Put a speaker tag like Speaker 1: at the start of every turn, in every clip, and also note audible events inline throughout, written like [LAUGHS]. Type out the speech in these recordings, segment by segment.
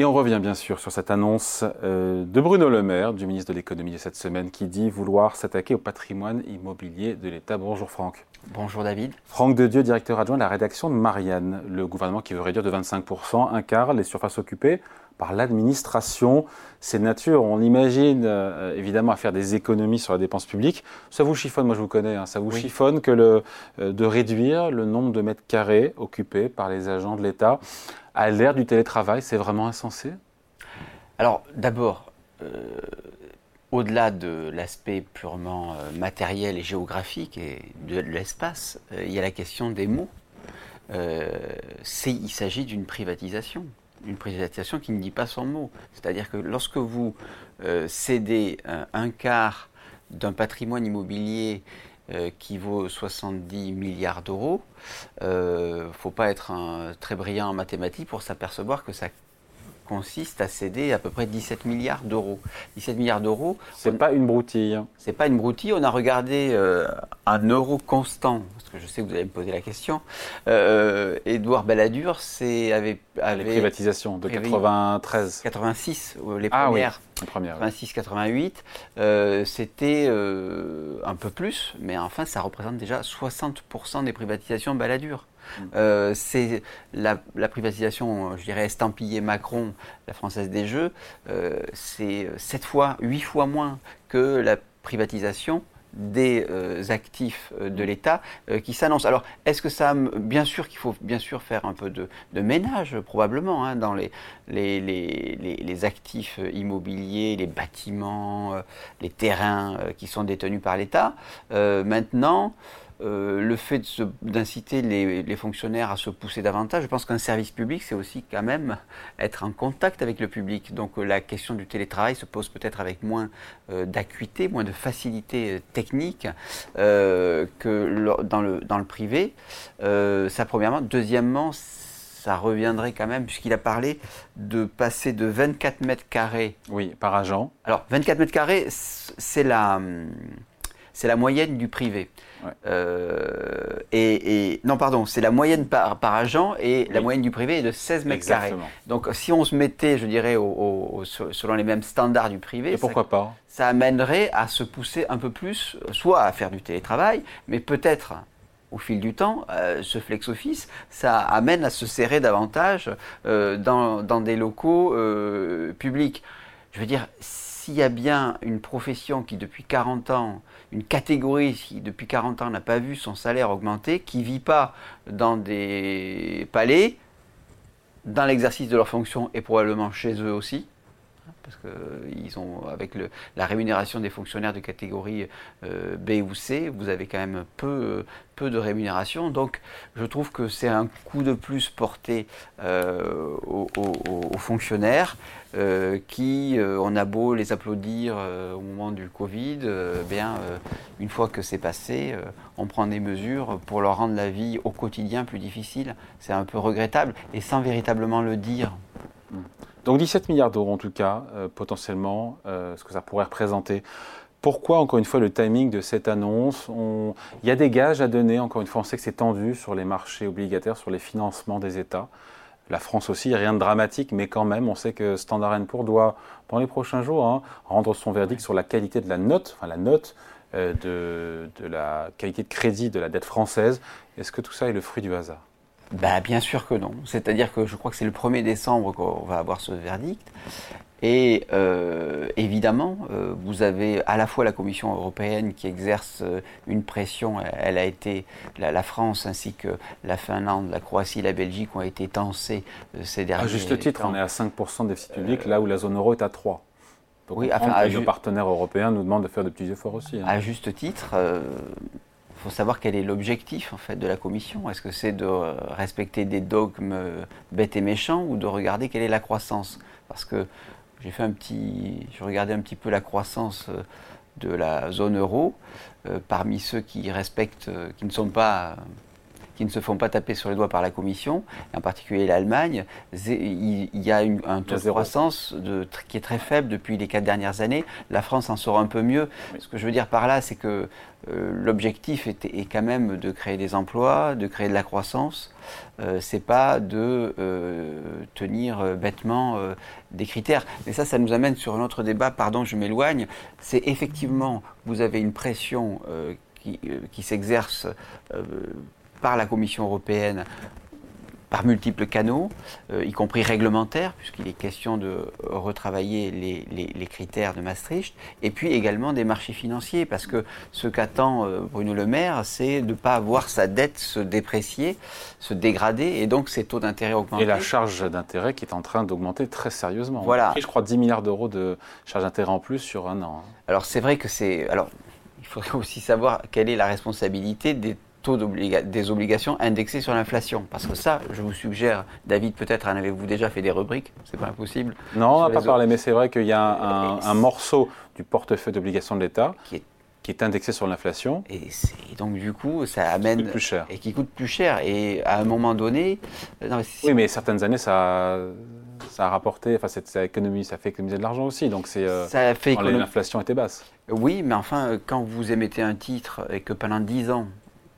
Speaker 1: Et on revient bien sûr sur cette annonce euh, de Bruno Le Maire, du ministre de l'économie de cette semaine, qui dit vouloir s'attaquer au patrimoine immobilier de l'État. Bonjour Franck.
Speaker 2: Bonjour David.
Speaker 1: Franck de Dieu, directeur adjoint de la rédaction de Marianne. Le gouvernement qui veut réduire de 25%, un quart, les surfaces occupées par l'administration. C'est nature, on imagine euh, évidemment à faire des économies sur la dépense publique. Ça vous chiffonne, moi je vous connais, hein, ça vous chiffonne que le, euh, de réduire le nombre de mètres carrés occupés par les agents de l'État à l'ère du télétravail. C'est vraiment insensé?
Speaker 2: Alors d'abord, euh, au-delà de l'aspect purement matériel et géographique et de l'espace, il y a la question des mots. il s'agit d'une privatisation une privatisation qui ne dit pas son mot. C'est-à-dire que lorsque vous euh, cédez un, quart d'un patrimoine immobilier euh, qui vaut 70 milliards d'euros, il euh, ne faut pas être un, très brillant en mathématiques pour s'apercevoir que ça consiste à céder à peu près 17 milliards d'euros. 17 milliards d'euros.
Speaker 1: C'est pas une broutille.
Speaker 2: C'est pas une broutille. On a regardé un euro constant je sais que vous allez me poser la question. Euh, Édouard Balladur, c'est avait,
Speaker 1: avait les privatisations de 93,
Speaker 2: 86, les ah premières.
Speaker 1: Oui,
Speaker 2: 86, 88, euh, c'était euh, un peu plus, mais enfin, ça représente déjà 60% des privatisations Balladur. Euh, c'est la, privatisation, je dirais, estampillée Macron, la Française des Jeux, c'est 7 fois, 8 fois moins que la privatisation des euh, actifs euh, de l'État euh, qui s'annoncent. Alors, est-ce que ça, bien sûr qu'il faut bien sûr faire un peu de, ménage probablement hein, dans les, les, les, actifs immobiliers, les bâtiments, les terrains qui sont détenus par l'État. maintenant, euh, le fait d'inciter les, fonctionnaires à se pousser davantage, je pense qu'un service public, c'est aussi quand même être en contact avec le public. Donc euh, la question du télétravail se pose peut-être avec moins euh, d'acuité, moins de facilité technique que dans le, dans le privé. ça premièrement. Deuxièmement, ça reviendrait quand même, puisqu'il a parlé de passer de 24 mètres carrés.
Speaker 1: Oui, par agent.
Speaker 2: Alors, 24 mètres carrés, c'est la, c'est la moyenne du privé. Euh, et, non, pardon, c'est la moyenne par, par agent et la moyenne du privé est de 16 mètres carrés. Donc, si on se mettait, je dirais, au, selon les mêmes standards du privé,
Speaker 1: et pourquoi
Speaker 2: ça,
Speaker 1: pas
Speaker 2: Ça amènerait à se pousser un peu plus, soit à faire du télétravail, mais peut-être au fil du temps, euh, ce flex office, ça amène à se serrer davantage euh, dans, dans, des locaux publics. Je veux dire, s'il y a bien une profession qui depuis 40 ans une catégorie qui depuis 40 ans n'a pas vu son salaire augmenter, qui ne vit pas dans des palais, dans l'exercice de leurs fonctions et probablement chez eux aussi, parce qu'ils ont, avec la rémunération des fonctionnaires de catégorie euh, B ou C, vous avez quand même peu, peu de rémunération. Donc, je trouve que c'est un coup de plus porté euh, aux, fonctionnaires euh, qui, on a beau les applaudir au moment du Covid, bien, une fois que c'est passé, on prend des mesures pour leur rendre la vie au quotidien plus difficile. C'est un peu regrettable et sans véritablement le dire.
Speaker 1: Donc 17 milliards d'euros en tout cas, euh, potentiellement, euh, ce que ça pourrait représenter. Pourquoi, encore une fois, le timing de cette annonce? Il y a des gages à donner, encore une fois, on sait que c'est tendu sur les marchés obligataires, sur les financements des États. La France aussi, rien de dramatique, mais quand même, on sait que Standard Poor's doit, dans les prochains jours, hein, rendre son verdict sur la qualité de la note, enfin la note euh, de la qualité de crédit de la dette française. Est-ce que tout ça est le fruit du hasard?
Speaker 2: Bah, Bien sûr que non. C'est-à-dire que je crois que c'est le 1er décembre qu'on va avoir ce verdict. Et euh, évidemment, euh, vous avez à la fois la Commission européenne qui exerce euh, une pression, elle a été, la, France ainsi que la Finlande, la Croatie, la Belgique ont été tensées ces derniers
Speaker 1: À juste titre, on est à 5% de déficit public, là où la zone euro est à 3%. Donc
Speaker 2: oui,
Speaker 1: enfin, nos partenaires européens nous demandent de faire de petits efforts aussi. Hein.
Speaker 2: À juste titre, il faut savoir quel est l'objectif en fait de la commission. Est-ce que c'est de respecter des dogmes bêtes et méchants ou de regarder quelle est la croissance? Parce que j'ai fait un petit, je regardais un petit peu la croissance euh, de la zone euro euh, parmi ceux qui respectent, euh, qui ne sont pas qui ne se font pas taper sur les doigts par la Commission, en particulier l'Allemagne, il y a un taux de croissance de, qui est très faible depuis les quatre dernières années. La France en sort un peu mieux. Ce que je veux dire par là, c'est que euh, l'objectif est, est, quand même de créer des emplois, de créer de la croissance. Euh, c'est pas de euh, tenir bêtement des critères. Mais ça, ça nous amène sur un autre débat. Pardon, je m'éloigne. C'est effectivement, vous avez une pression qui, qui s'exerce par la Commission européenne par multiples canaux, euh, y compris réglementaires, puisqu'il est question de retravailler les, critères de Maastricht, et puis également des marchés financiers, parce que ce qu'attend euh, Bruno Le Maire, c'est de ne pas voir sa dette se déprécier, se dégrader, et donc ses taux d'intérêt augmenter.
Speaker 1: Et la charge d'intérêt qui est en train d'augmenter très sérieusement.
Speaker 2: Voilà.
Speaker 1: je crois, 10 milliards d'euros de charge d'intérêt en plus sur un an. Hein.
Speaker 2: Alors c'est vrai que c'est... Alors, il faudrait [LAUGHS] aussi savoir quelle est la responsabilité des taux des obligations indexées sur l'inflation. Parce que ça, je vous suggère, David, peut-être en avez-vous déjà fait des rubriques, c'est pas impossible.
Speaker 1: Non, on n'a pas parlé, mais c'est vrai qu'il y a un, morceau du portefeuille d'obligations de l'État qui est qui est indexé sur l'inflation.
Speaker 2: Et, donc du coup, ça amène
Speaker 1: qui coûte plus cher.
Speaker 2: et qui coûte plus cher. Et à un moment donné,
Speaker 1: euh, oui, mais certaines années, ça, ça a rapporté, enfin, ça, économie, ça fait économiser de l'argent aussi. Donc c'est euh, l'inflation était basse.
Speaker 2: Oui, mais enfin, quand vous émettez un titre et que pendant 10 ans,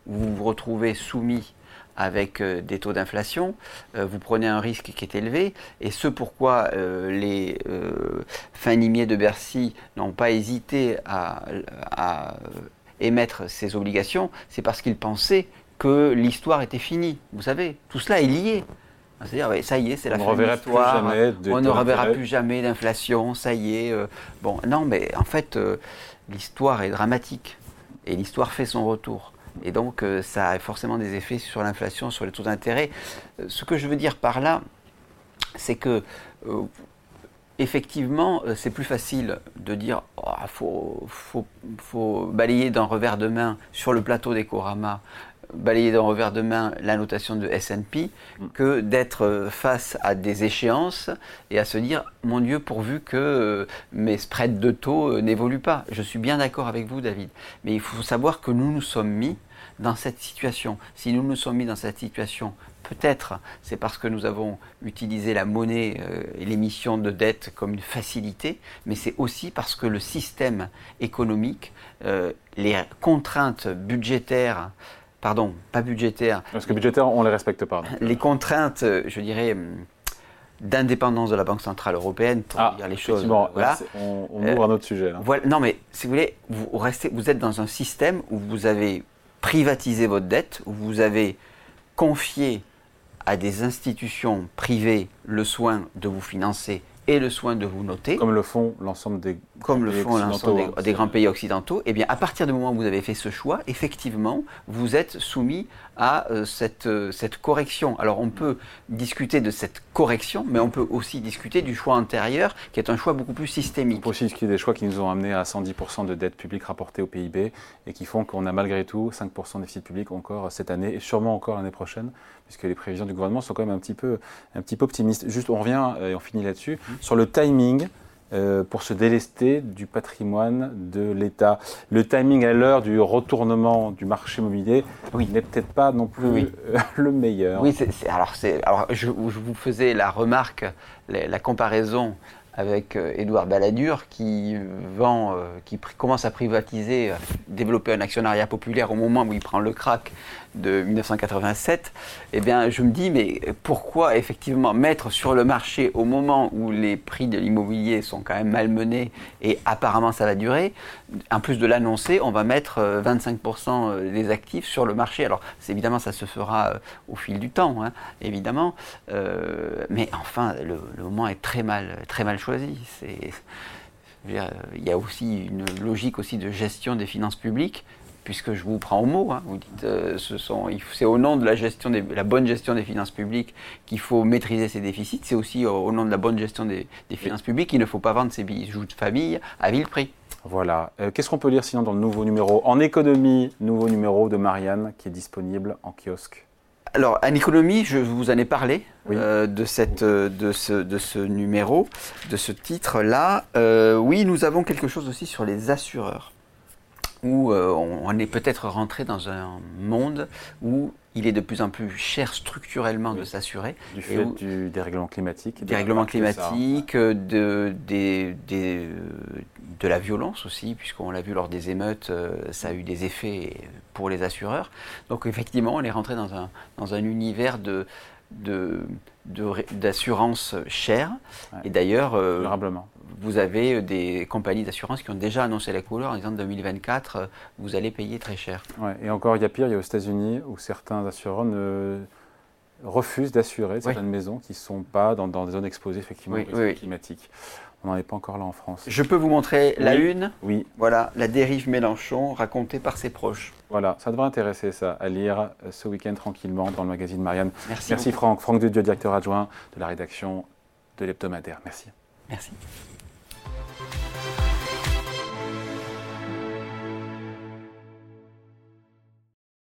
Speaker 2: vous vous retrouvez soumis avec euh, des taux d'inflation, euh, vous prenez un risque qui est élevé, et ce pourquoi euh, les fins limiers de Bercy n'ont pas hésité à, émettre ces obligations, c'est parce qu'ils pensaient que l'histoire était finie. Vous savez, tout cela est lié. C'est-à-dire, ça y est, c'est la fin de l'histoire. On ne reverra plus jamais d'inflation, ça y est. bon, non, mais en fait, l'histoire est dramatique. Et l'histoire fait son retour. Et donc, euh, ça a forcément des effets sur l'inflation, sur les taux d'intérêt. Euh, ce que je veux dire par là, c'est que, euh, effectivement, c'est plus facile de dire il oh, faut, balayer d'un revers de main sur le plateau des Korama balayer d'un revers de main la notation de S&P que d'être face à des échéances et à se dire mon Dieu pourvu que mes spreads de taux n'évoluent pas. Je suis bien d'accord avec vous David, mais il faut savoir que nous nous sommes mis dans cette situation. Si nous nous sommes mis dans cette situation, peut-être c'est parce que nous avons utilisé la monnaie euh, et l'émission de dette comme une facilité, mais c'est aussi parce que le système économique, euh, les contraintes budgétaires, pardon, pas budgétaires.
Speaker 1: Parce que budgétaires, on ne les respecte pas.
Speaker 2: Les contraintes, je dirais, d'indépendance de la Banque Centrale Européenne, pour
Speaker 1: ah,
Speaker 2: dire les choses.
Speaker 1: Voilà. on, ouvre un autre sujet.
Speaker 2: Voilà, non, mais si vous voulez, vous, restez, vous êtes dans un système où vous avez privatisé votre dette, où vous avez confié à des institutions privées le soin de vous financer et le soin de vous noter.
Speaker 1: Comme le font l'ensemble des,
Speaker 2: comme le font l'ensemble des, grands pays occidentaux. Eh bien, à partir du moment où vous avez fait ce choix, effectivement, vous êtes soumis à euh, cette, euh, cette correction. Alors, on peut discuter de cette correction, mais on peut aussi discuter du choix antérieur, qui est un choix beaucoup plus systémique.
Speaker 1: On peut aussi discuter des choix qui nous ont amenés à 110% de dette publique rapportée au PIB et qui font qu'on a malgré tout 5% de déficit public encore cette année et sûrement encore l'année prochaine, puisque les prévisions du gouvernement sont quand même un petit peu, un petit peu optimistes. Juste, on revient et on finit là-dessus. Mmh. Sur le timing, euh, pour se délester du patrimoine de l'État. Le timing à l'heure du retournement du marché immobilier oui. n'est peut-être pas non plus euh, [LAUGHS] le meilleur.
Speaker 2: Oui, alors, alors je, je, vous faisais la remarque, la comparaison avec euh, Édouard Balladur qui vend, qui commence à privatiser, développer un actionnariat populaire au moment où il prend le crack de 1987, eh bien, je me dis, mais pourquoi effectivement mettre sur le marché au moment où les prix de l'immobilier sont quand même malmenés et apparemment ça va durer En plus de l'annoncer, on va mettre 25% euh, des actifs sur le marché. Alors, évidemment, ça se fera au fil du temps, hein, évidemment, mais enfin, le, le, moment est très mal, très mal choisi. il y a aussi une logique aussi de gestion des finances publiques, puisque je vous prends au mot. Hein. vous dites, euh, c'est au nom de la gestion des, la bonne gestion des finances publiques qu'il faut maîtriser ces déficits. C'est aussi au, nom de la bonne gestion des, finances publiques qu'il ne faut pas vendre ses bijoux de famille à vil prix.
Speaker 1: Voilà. Euh, qu'est-ce qu'on peut lire sinon dans le nouveau numéro En économie, nouveau numéro de Marianne qui est disponible en kiosque?
Speaker 2: Alors, en économie, je vous en ai parlé euh, de, cette, euh, de, ce, de ce numéro, de ce titre-là. Oui, nous avons quelque chose aussi sur les assureurs. Où euh, on, est peut-être rentré dans un monde où il est de plus en plus cher structurellement de s'assurer.
Speaker 1: Du fait du dérèglement climatique.
Speaker 2: Des règlements climatiques, de, de, de, la violence aussi, puisqu'on l'a vu lors des émeutes, euh, ça a eu des effets pour les assureurs. Donc effectivement, on est rentré dans un, dans un univers de, d'assurance chère. Et d'ailleurs, euh, vous avez des compagnies d'assurance qui ont déjà annoncé la couleur en disant 2024, euh, vous allez payer très cher.
Speaker 1: et encore, il y a pire, il y a aux États-Unis où certains assureurs ne refusent d'assurer certaines maisons qui ne sont pas dans, des zones exposées effectivement aux climatiques. On n'en est pas encore là en France.
Speaker 2: Je peux vous montrer la une
Speaker 1: Oui.
Speaker 2: Voilà, la dérive Mélenchon racontée par ses proches.
Speaker 1: Voilà, ça devrait intéresser ça, à lire euh, ce week-end tranquillement dans le magazine Marianne.
Speaker 2: Merci.
Speaker 1: Merci Franck. Franck de Dieu, directeur adjoint de la rédaction de l'hebdomadaire. Merci.
Speaker 2: Merci.